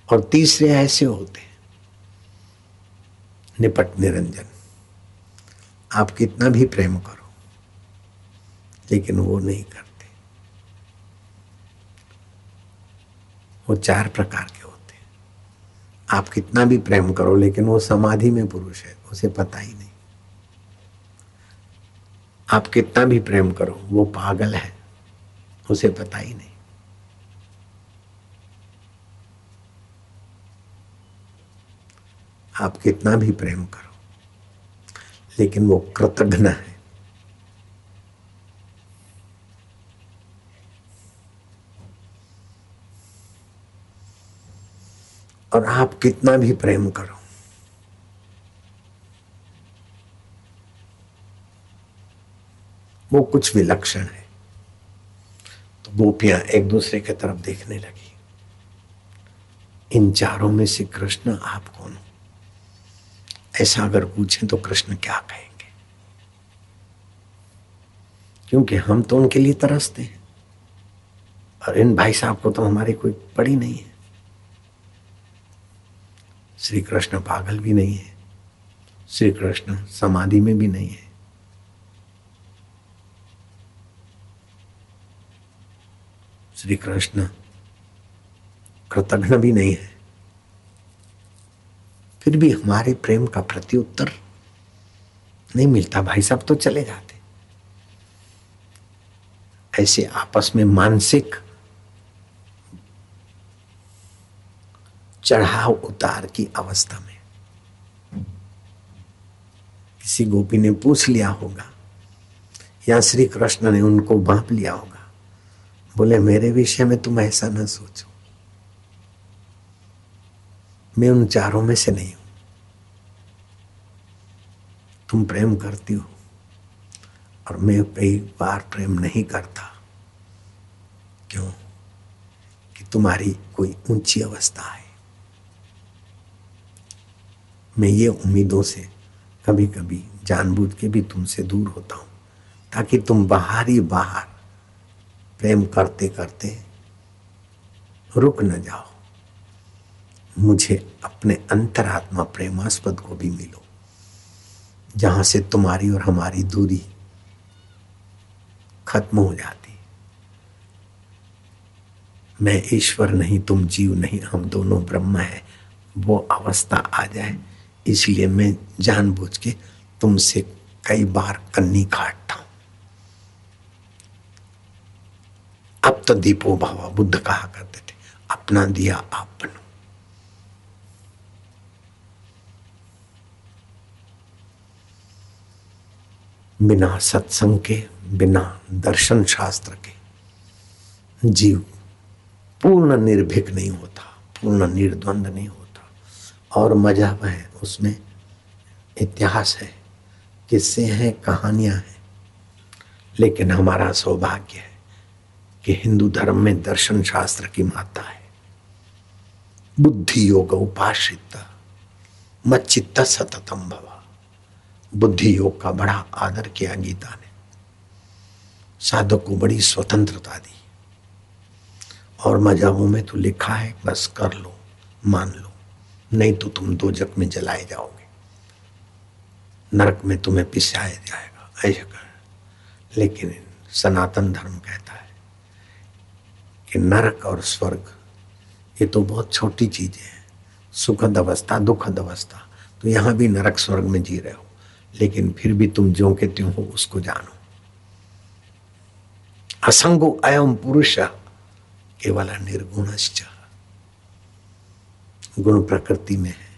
और तीसरे ऐसे होते निपट निरंजन। आप कितना भी प्रेम करो लेकिन वो नहीं करते। वो चार प्रकार के होते हैं। आप कितना भी प्रेम करो, लेकिन वो समाधि में पुरुष है, उसे पता ही नहीं। आप कितना भी प्रेम करो, वो पागल है, उसे पता ही नहीं। आप कितना भी प्रेम करो, लेकिन वो कृतघ्न है और आप कितना भी प्रेम करो। वो कुछ विलक्षण है। तो गोपियाँ एक दूसरे की तरफ़ देखने लगी। इन चारों में से कृष्ण आप कौन? हो ऐसा अगर पूछें तो कृष्ण क्या कहेंगे? क्योंकि हम तो उनके लिए तरसते हैं। और इन भाई साहब को तो हमारी कोई पड़ी नहीं है। श्री कृष्ण पागल भी नहीं है श्री कृष्ण समाधि में भी नहीं है। श्री कृष्ण कृतघ्न भी नहीं है। फिर भी हमारे प्रेम का प्रत्युत्तर नहीं मिलता, भाई साहब तो चले जाते। ऐसे आपस में मानसिक चढ़ाव उतार की अवस्था में। किसी गोपी ने पूछ लिया होगा, या श्री कृष्ण ने उनको बांप लिया होगा, बोले, मेरे विषय में तुम ऐसा ना सोचो। मैं उन चारों में से नहीं हूँ। तुम प्रेम करती हो, और मैं कई बार प्रेम नहीं करता। क्यों? कि तुम्हारी कोई ऊँची अवस्था है। मैं ये उम्मीदों से कभी कभी जानबूझ के भी तुमसे दूर होता हूँ, ताकि तुम बाहर ही बाहर प्रेम करते करते रुक न जाओ। मुझे अपने अंतरात्मा प्रेमास्पद को भी मिलो, जहाँ से तुम्हारी और हमारी दूरी खत्म हो जाती। मैं ईश्वर नहीं, तुम जीव नहीं, हम दोनों ब्रह्म है, वो अवस्था आ जाए। इसलिए मैं जानबूझ के तुमसे कई बार कन्नी काटता हूँ। अब तो दीपो भावा बुद्ध कहा करते थे, अपना दिया आप बनो। बिना सत्संग के, बिना दर्शन शास्त्र के जीव पूर्ण निर्भीक नहीं होता, पूर्ण निर्द्वंद नहीं होता। और मज़हब है, उसमें इतिहास है, किस्से हैं, कहानियाँ हैं। लेकिन हमारा सौभाग्य है कि हिंदू धर्म में दर्शन शास्त्र की माता है। बुद्धि योग उपाश्रित, मच्चित्त सततम भवा। बुद्धि योग का बड़ा आदर किया गीता ने। साधक को बड़ी स्वतंत्रता दी। और मजहबों में तो लिखा है, बस कर लो, मान लो। नहीं तो तुम दो जग में जलाए जाओगे। नरक में तुम्हें पिसाया जाएगा, ऐसा कर। लेकिन सनातन धर्म कहता है कि नरक और स्वर्ग, ये तो बहुत छोटी चीज़ें हैं। सुखद अवस्था, दुखद अवस्था। तो यहाँ भी नरक स्वर्ग में जी रहे हो, लेकिन फिर भी तुम जो के त्यों हो, उसको जानो। असंगो अयम पुरुष केवल निर्गुणश्च। गुण प्रकृति में है।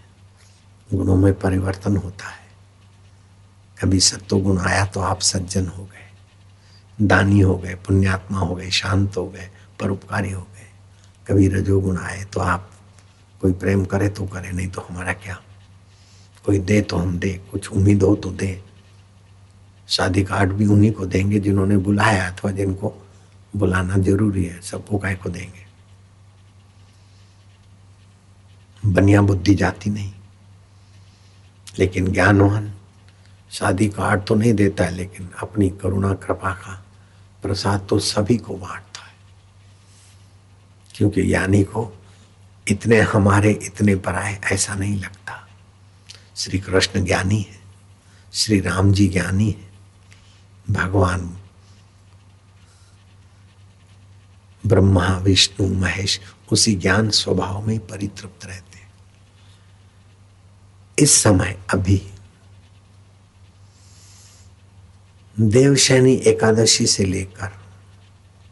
गुणों में परिवर्तन होता है। कभी सत्तो गुण आया तो आप सज्जन हो गए। दानी हो गए, पुण्यात्मा हो गए, शांत हो गए, परोपकारी हो गए। कभी रजोगुण आए तो आप कोई प्रेम करे तो करे, नहीं तो हमारा क्या? कोई दे तो हम दे, कुछ उम्मीद हो तो दे। शादी कार्ड भी उन्हीं को देंगे जिन्होंने बुलाया अथवा जिनको बुलाना ज़रूरी है, सबको काय को देंगे। बनिया बुद्धि जाती नहीं। लेकिन ज्ञानवान, शादी कार्ड तो नहीं देता है, लेकिन अपनी करुणा, कृपा का प्रसाद तो सभी को बांटता है। क्योंकि ज्ञानी को इतने हमारे, इतने पराए ऐसा नहीं लगता। श्री कृष्ण ज्ञानी है श्री राम जी ज्ञानी है, भगवान ब्रह्मा, विष्णु, महेश, उसी ज्ञान स्वभाव में परितृप्त रहते इस समय, अभी। देवशैनी एकादशी से लेकर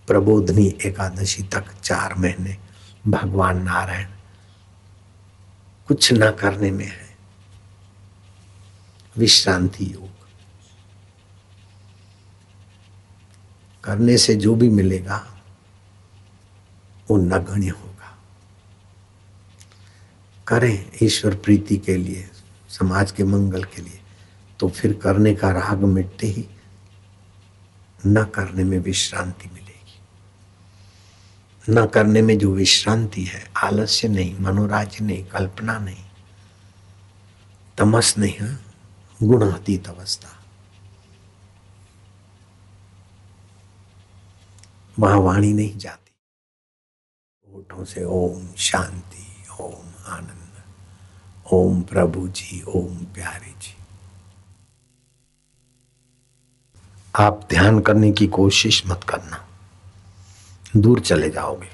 प्रबोधनी एकादशी तक चार महीने भगवान नारायण कुछ न करने में है। विश्रांति योग। करने से जो भी मिलेगा, वो नगण्य होगा। करें ईश्वर प्रीति के लिए। समाज के मंगल के लिए तो फिर करने का राग मिटते ही न करने में विश्रांति मिलेगी। न करने में जो विश्रांति है, आलस्य नहीं, मनोराज्य नहीं, कल्पना नहीं, तमस नहीं, है? गुणातीत अवस्था। वहाँ वाणी नहीं जाती। होठों से ओम शांति, ओम आनंद। ओम प्रभु जी, ओम प्यारे जी। आप ध्यान करने की कोशिश मत करना। दूर चले जाओगे।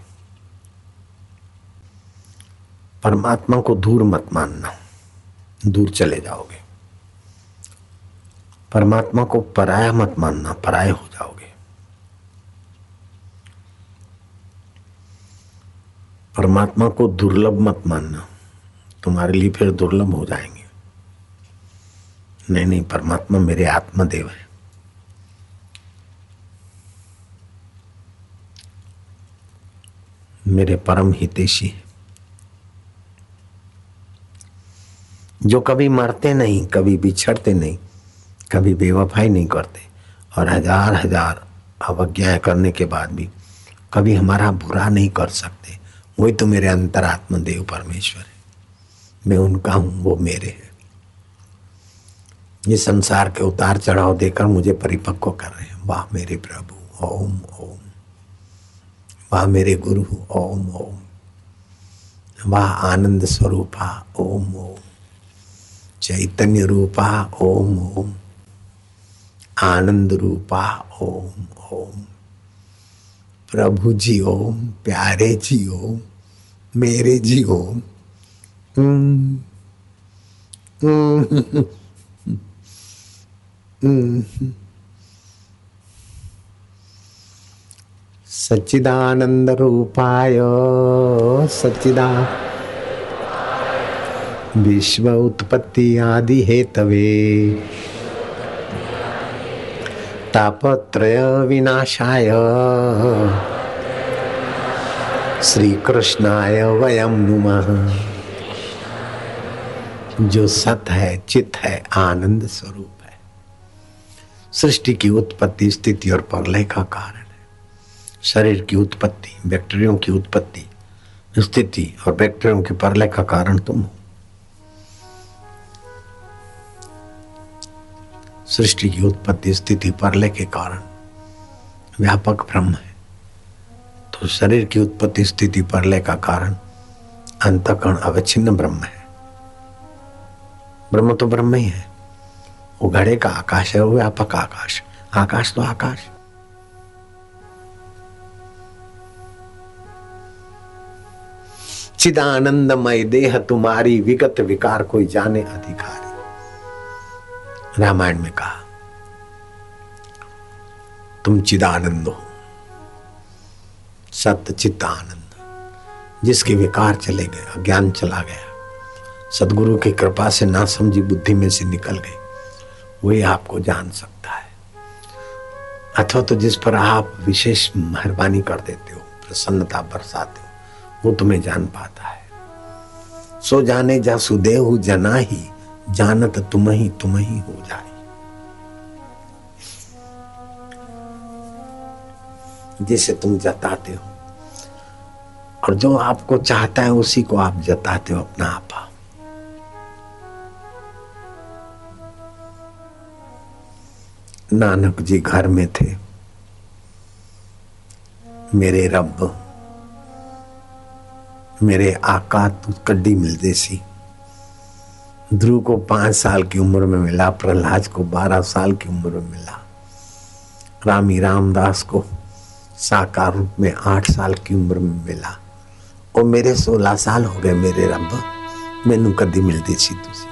परमात्मा को दूर मत मानना। दूर चले जाओगे। परमात्मा को पराया मत मानना, पराये हो जाओगे। परमात्मा को दुर्लभ मत मानना। तुम्हारे लिए फिर दुर्लभ हो जाएँगे। नहीं नहीं, परमात्मा मेरे आत्मदेव है। मेरे परम हितेशी है। जो कभी मरते नहीं, कभी बिछड़ते नहीं, कभी बेवफाई नहीं करते, और हज़ार हज़ार अवज्ञाएँ करने के बाद भी कभी हमारा बुरा नहीं कर सकते, वही तो मेरे अंतरात्म देव परमेश्वर मैं उनका हूँ, वो मेरे हैं। ये संसार के उतार चढ़ाव देकर मुझे परिपक्व कर रहे हैं। वाह मेरे प्रभु, ओम ओम। वाह मेरे गुरु, ओम ओम। वाह आनंद स्वरूपा, ओम ओम। चैतन्य रूपा, ओम ओम। आनंद रूपा, ओम ओम। प्रभु जी, ओम। प्यारे जी, ओम। मेरे जी, ओम। सच्चिदानंद रूपाय सच्चिदा विश्व उत्पत्ति आदि हेतवे तापत्रय विनाशाय श्री कृष्णाय वयम नुमः। जो सत है, चित है, आनंद स्वरूप है। सृष्टि की उत्पत्ति, स्थिति और प्रलय का कारण है। शरीर की उत्पत्ति बैक्टीरियों की उत्पत्ति, स्थिति और बैक्टीरियों के प्रलय का कारण तुम हो। सृष्टि की उत्पत्ति, स्थिति, प्रलय के कारण व्यापक ब्रह्म है। तो शरीर की उत्पत्ति, स्थिति, प्रलय का कारण अंतकरण अवच्छिन्न ब्रह्म है। ब्रह्म तो ब्रह्म ही है। वो घड़े का आकाश है, वो व्यापक आकाश। आकाश तो आकाश। चिदानंदमय देह तुम्हारी विगत विकार कोई जाने अधिकारी। रामायण में कहा, तुम चिदानंद हो। सत्य चित्त आनंद जिसके विकार चले गए, अज्ञान चला गया। सदगुरु की कृपा से ना समझी बुद्धि में से निकल गई। वही आपको जान सकता है। अथवा तो जिस पर आप विशेष मेहरबानी कर देते हो, प्रसन्नता बरसाते हो, वो तुम्हें जान पाता है। सो जाने जा सुदेव जना ही जानत तुम ही तुम ही हो जाए जिसे तुम जताते हो, और जो आपको चाहता है उसी को आप जताते हो अपना आपा। नानक जी घर में थे। मेरे रब, मेरे आका तू कड्डी मिलते सी। ध्रुव को पाँच साल की उम्र में मिला, प्रहलाद को बारह साल की उम्र में मिला। रामी रामदास को साकार रूप में आठ साल की उम्र में मिला। और मेरे सोलह साल हो गए मेरे रब, मैनू कदी मिलती सी तुसी।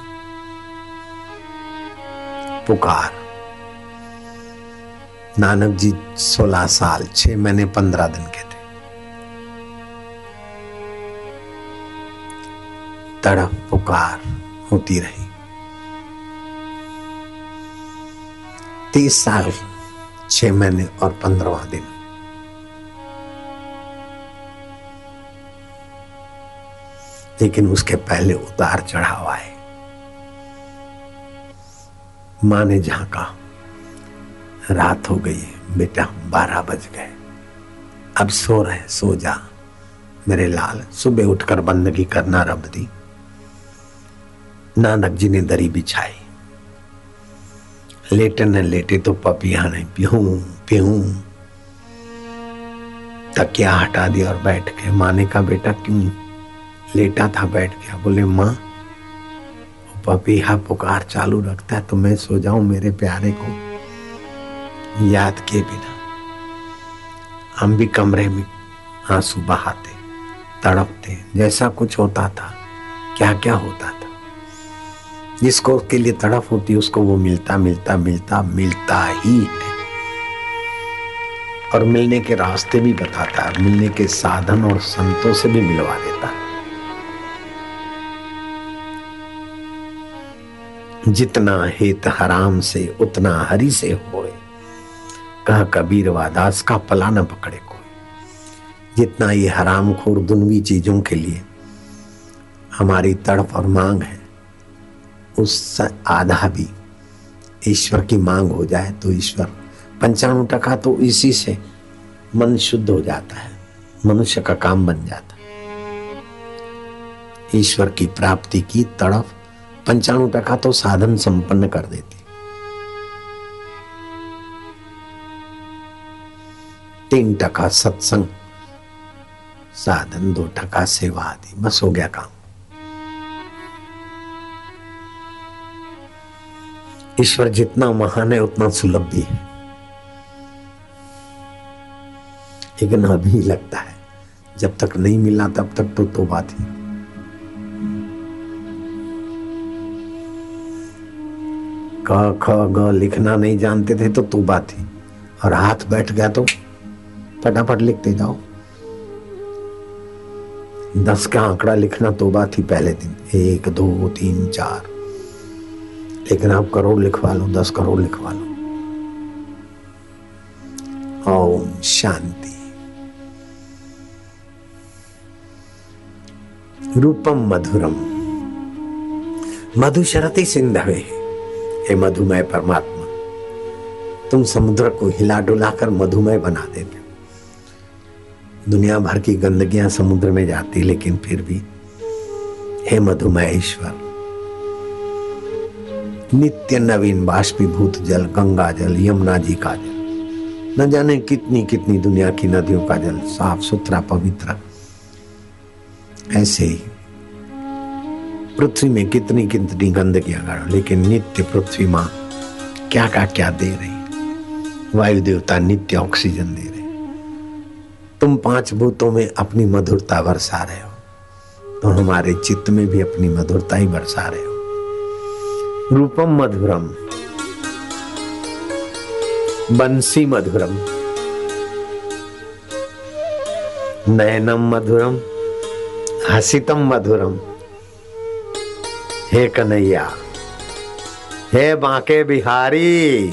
पुकार। नानक जी सोलह साल, छह महीने, पंद्रह दिन के थे। तड़प, पुकार होती रही। तीस साल, छह महीने और पंद्रवा दिन। लेकिन उसके पहले उतार चढ़ाव आए। माँ ने झांका रात हो गई बेटा, बारह बज गए। अब सो रहे, सो जा। मेरे लाल, सुबह उठकर बंदगी करना रब दी। नानक जी ने दरी बिछाई। लेटे न लेटे तो पपिया ने पीहू पीहू तकिया हटा दिया और बैठ गए। माने का बेटा, क्यों? लेटा था, बैठ गया। बोले, माँ पपीहा पुकार चालू रखता है तो मैं सो जाऊँ मेरे प्यारे को। याद के बिना, हम भी कमरे में आँसू बहाते, तड़पते, जैसा कुछ होता था क्या क्या होता था। जिसको के लिए तड़प होती, उसको वो मिलता मिलता मिलता मिलता ही है और मिलने के रास्ते भी बताता है मिलने के साधन और संतों से भी मिलवा देता। है जितना हित हराम से, उतना हरि से होए। कह कबीर वादास का पला न पकड़े कोई। जितना ये हराम खोर दुनवी चीज़ों के लिए हमारी तड़प और मांग है, उस आधा भी ईश्वर की मांग हो जाए तो ईश्वर पंचाणु टका तो इसी से मन शुद्ध हो जाता है, मनुष्य का काम बन जाता है। ईश्वर की प्राप्ति की तड़फ पंचाणु टका तो साधन संपन्न कर देती तीन टका सत्संग, साधन, दो टका सेवा आदि, बस हो गया काम। ईश्वर जितना महान है, उतना सुलभ भी है। लेकिन अभी लगता है, जब तक नहीं मिला, तब तक तो तोबा थी क, ख, ग लिखना नहीं जानते थे तो तोबा थी और हाथ बैठ गया तो फटाफट लिखते जाओ। दस का आंकड़ा लिखना तोबा थी पहले दिन। एक, दो, तीन, चार। लेकिन आप करोड़ लिखवा लो, दस करोड़ लिखवा लो। ओम शांति। रूपम मधुरम। मधुशरति सिंधवे हे। मधुमय परमात्मा। तुम समुद्र को हिला डुलाकर मधुमय बना देते हो। दुनिया भर की गंदगियाँ समुद्र में जाती, लेकिन फिर भी। हे मधुमय ईश्वर नित्य नवीन बाष्पीभूत जल, गंगा जल, यमुना जी का जल, न जाने कितनी कितनी दुनिया की नदियों का जल, साफ़ सुथरा, पवित्र। ऐसे ही पृथ्वी में कितनी कितनी गंदगियाँ गाड़ो लेकिन नित्य पृथ्वी माँ क्या का क्या दे रही। वायु देवता नित्य ऑक्सीजन दे रहे। तुम पाँच भूतों में अपनी मधुरता बरसा रहे हो तो हमारे चित्त में भी अपनी मधुरता ही बरसा रहे हो। रूपम मधुरम, बंसी मधुरम, नयनम मधुरम, हसितम मधुरम। हे कन्हैया, हे बांके बिहारी।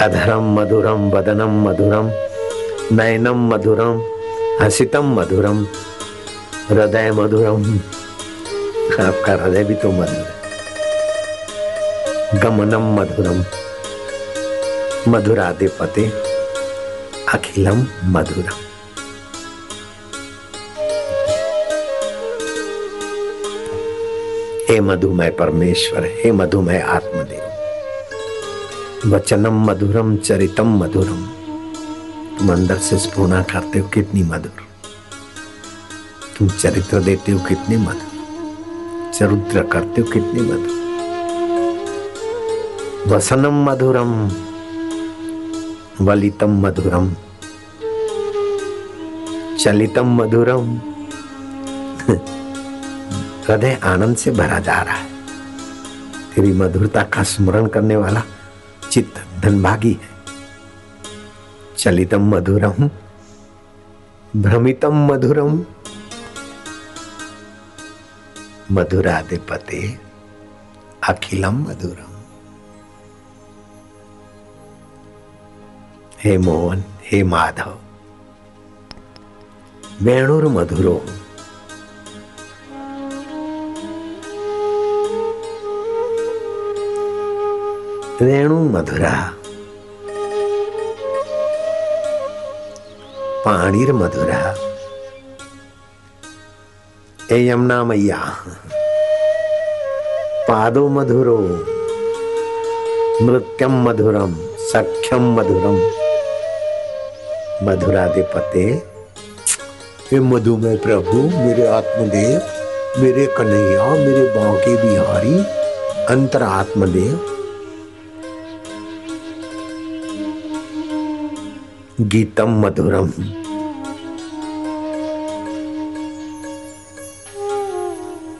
अधरम मधुरम वदनम मधुरम नयनम मधुरम हसितम मधुरम हृदय मधुरम आपका हृदय भी तो मधुर है। गमनम मधुरम मधुराधिपते अखिलम मधुरम। हे मधुमय परमेश्वर, हे मधुमय आत्मदेव। वचनम मधुरम, चरितम मधुरम। तुम अंदर से स्पूर्णा करते हो कितनी मधुर। तुम चरित्र देते हो कितने मधुर। चरित्र करते हो कितने मधुर। वसनम मधुरम, वलितम मधुरम। चलितम मधुरम। हृदय आनंद से भरा जा रहा है। तेरी मधुरता का स्मरण करने वाला चित्त धनभागी। है चलितम मधुरम, भ्रमितम मधुरम। मधुराधिपते अखिलम मधुरम। हे मोहन, हे माधव वेणुर मधुरो वेणु मधुरा पाणिर मधुरा ए यमुना मैया पादो मधुरो नृत्यम मधुरम सख्यम मधुरम मधुरा। मधुराधिपते। हे मधुमय प्रभु, मेरे आत्मदेव, मेरे कन्हैया, मेरे बांके बिहारी अंतर गीतम मधुरम।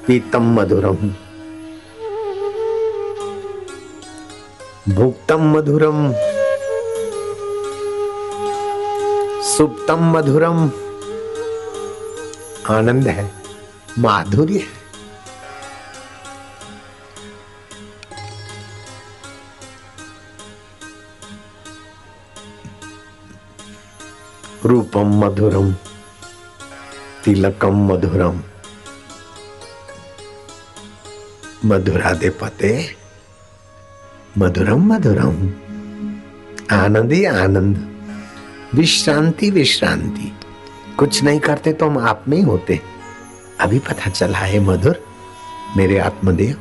पीतम मधुरम। भुक्तम मधुरम। सुप्तम मधुरम। आनंद है माधुर्य है। रूपम मधुरम, तिलकम मधुरम। मधुरा दे मधुराधिपते, मधुरम मधुरम। आनंद आनंद, विश्रांति विश्रांति। कुछ नहीं करते तो हम आप में ही होते। अभी पता चला है मधुर, मेरे आत्मदेव।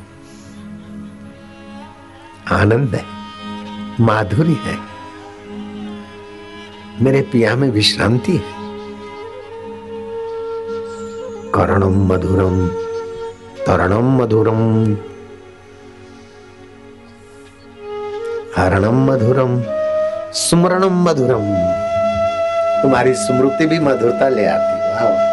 आनंद है, माधुरी है। मेरे पिया में विश्रांति है। करणम मधुरम, तरणम मधुरम। हरणम मधुरम, सुमरणम मधुरम। तुम्हारी स्मृति भी मधुरता ले आती वाह।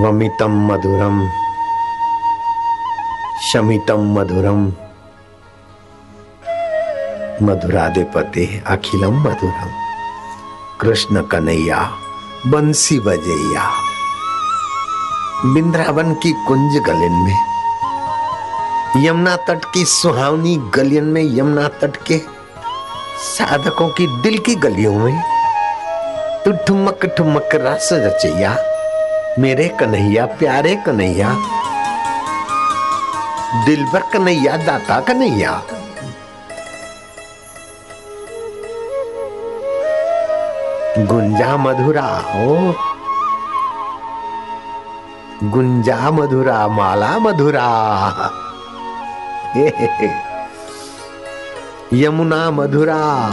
वमितम मधुरम। शमितम मधुरम। मधुराधिपति अखिलम मधुरम। कृष्ण कन्हैया बंसी बजैया बिंद्रावन की कुंज गलिन में। यमुना तट की सुहावनी गलियन में यमुना तट के साधकों की दिल की गलियों में। तू ठुमक ठुमक रस रचैया। मेरे कन्हैया, प्यारे कन्हैया। दिल दिलबर कन्हैया, दाता कन्हैया। गुंजा मधुरा हो। गुंजा मधुरा, माला मधुरा। यमुना मधुरा।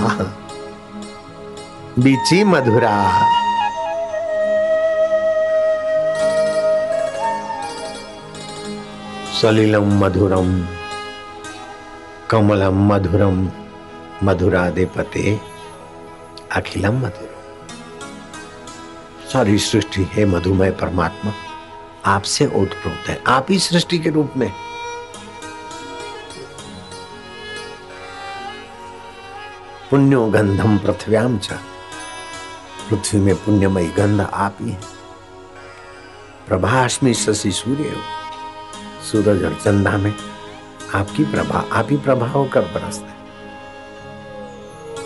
बीची मधुरा। सलिलम मधुरम। कमलम मधुरम। मधुराधिपते। अखिलम मधुरम। सारी सृष्टि है मधुमय परमात्मा। आपसे ओतप्रोत है। आप ही सृष्टि के रूप में। पुण्यो गंधम पृथ्व्याम च। पृथ्वी में पुण्यमयी गंध आप ही है। प्रभाष्मी शशि सूर्य हो। सूरज और चंदा में आपकी प्रभा आप ही प्रभा होकर बरसते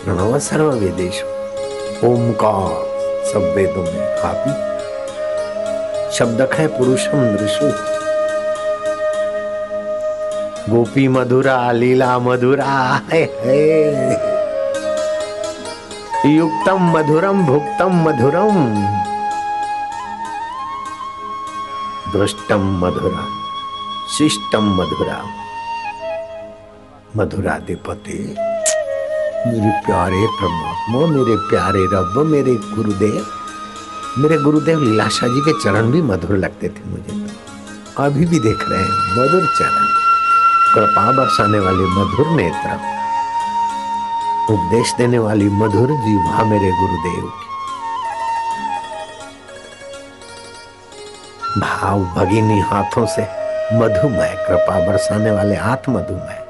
प्रणव सर्व वेदेश ओमकार सब वेदों में आप ही शब्दक है पुरुषम ऋषु गोपी मधुरा लीला मधुरा है, है। युक्तम मधुरम भुक्तम मधुरम। दृष्टम मधुरा। शिष्टम मधुरा। मधुरा मधुराधिपति मेरे प्यारे परमात्मा, मेरे प्यारे रब, मेरे गुरुदेव। मेरे गुरुदेव लीलाशा जी के चरण भी मधुर लगते थे मुझे। अभी भी देख रहे हैं, मधुर चरण। कृपा बरसाने वाले मधुर नेत्र। उपदेश देने वाली मधुर जीवा मेरे गुरुदेव। की भाव भगिनी हाथों से मधुमय कृपा बरसाने वाले हाथ मधुमय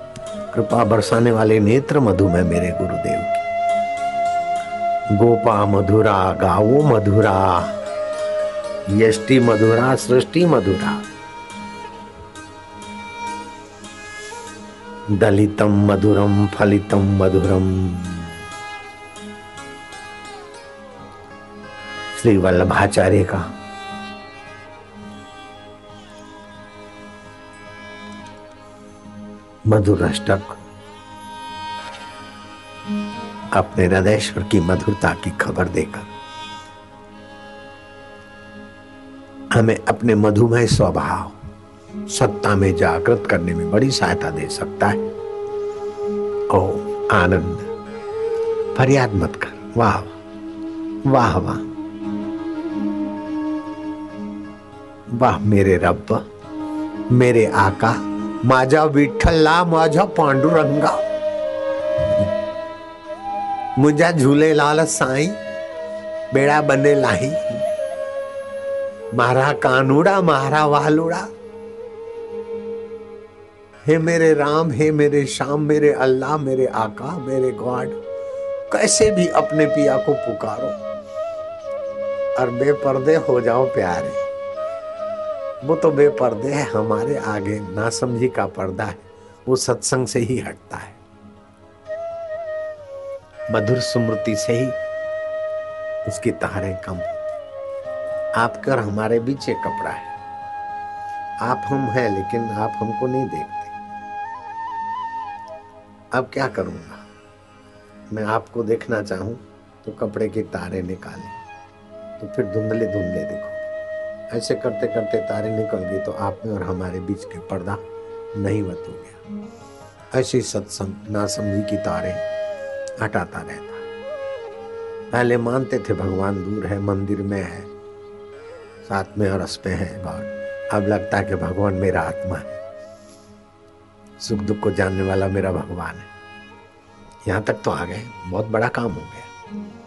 कृपा बरसाने वाले नेत्र मधुमय मेरे गुरुदेव की। गोपा मधुरा, गावो मधुरा, यष्टि मधुरा, सृष्टि मधुरा। दलितम मधुरम, फलितम मधुरम। श्री वल्लभाचार्य का मधुर अष्टक अपने हृदयश्वर की मधुरता की खबर देकर। हमें अपने मधुमय स्वभाव, सत्ता में जागृत करने में बड़ी सहायता दे सकता है। ओ आनंद। फरियाद मत कर। वाह वाह वाह। वाह, मेरे रब मेरे आका। माझा विठ्ठलला माझा पांडुरंगा. मुंहिंजा झूलेलाल साईं बेड़ा बने लाही मारा कानूड़ा, मारा वालूड़ा. हे मेरे राम, हे मेरे श्याम, मेरे अल्लाह, मेरे आका, मेरे गॉड, कैसे भी अपने पिया को पुकारो. और बेपर्दे हो जाओ प्यारे. वो तो बेपर्दे है, हमारे आगे नासमझी का पर्दा है, वो सत्संग से ही हटता है। मधुर स्मृति से ही उसकी तारें कम आपके और हमारे बीच एक कपड़ा है। आप हम हैं, लेकिन आप हमको नहीं देखते। अब क्या करूँगा? मैं आपको देखना चाहूँ तो कपड़े की तारे निकाले तो फिर धुंधले धुंधले दिखो। ऐसे करते करते तारे निकल गई तो आप में और हमारे बीच के पर्दा नहीं बत हो गया। ऐसी सत्संग नासमझी की तारे हटाता रहता। पहले मानते थे भगवान दूर है, मंदिर में है, साथ में अरस पे है गॉड अब लगता है कि भगवान मेरा आत्मा है। सुख दुख को जानने वाला मेरा भगवान है। यहाँ तक तो आ गए, बहुत बड़ा काम हो गया।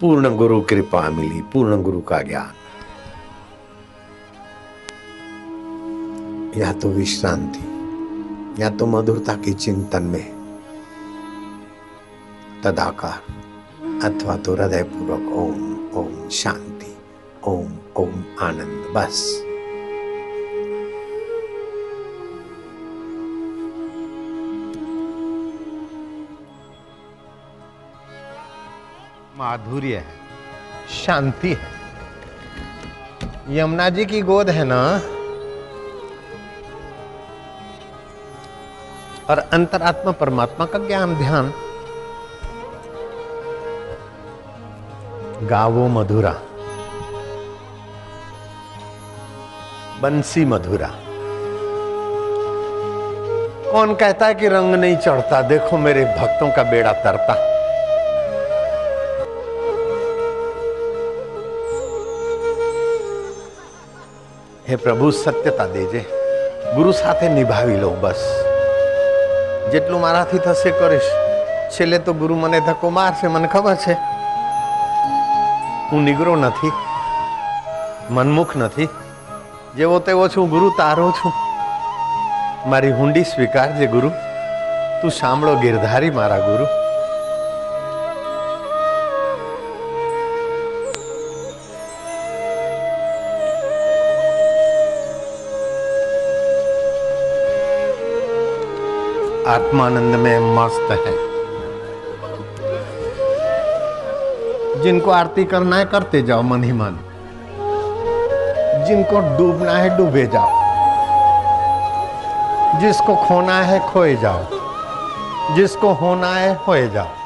पूर्ण गुरु कृपा मिली, पूर्ण गुरु का ज्ञान। या तो विश्रांति, या तो मधुरता के चिंतन में तदाकार, अथवा तो हृदय पूर्वक ओम ओम शांति, ओम ओम आनंद, बस। माधुर्य है, शांति है। यमुना जी की गोद है ना? और अंतरात्मा परमात्मा का ज्ञान, ध्यान। गावो मधुरा। बंसी मधुरा। कौन कहता है कि रंग नहीं चढ़ता? देखो मेरे भक्तों का बेड़ा तरता। હે પ્રભુ, સત્યતા દેજે. ગુરુ સાથે નિભાવી લઉં બસ. જેટલું મારાથી થશે કરીશ. છેલ્લે તો ગુરુ મને ધક્કો મારશે, મને ખબર છે. હું નિગરો નથી. મનમુખ નથી. જેવો તેવો છું, ગુરુ તારો છું. મારી હુંડી સ્વીકારજે ગુરુ. તું સાંભળો ગિરધારી મારા ગુરુ. आत्मानंद में मस्त है। जिनको आरती करना है, करते जाओ मन ही मन। जिनको डूबना है, डूबे जाओ। जिसको खोना है, खोए जाओ। जिसको होना है, होए जाओ।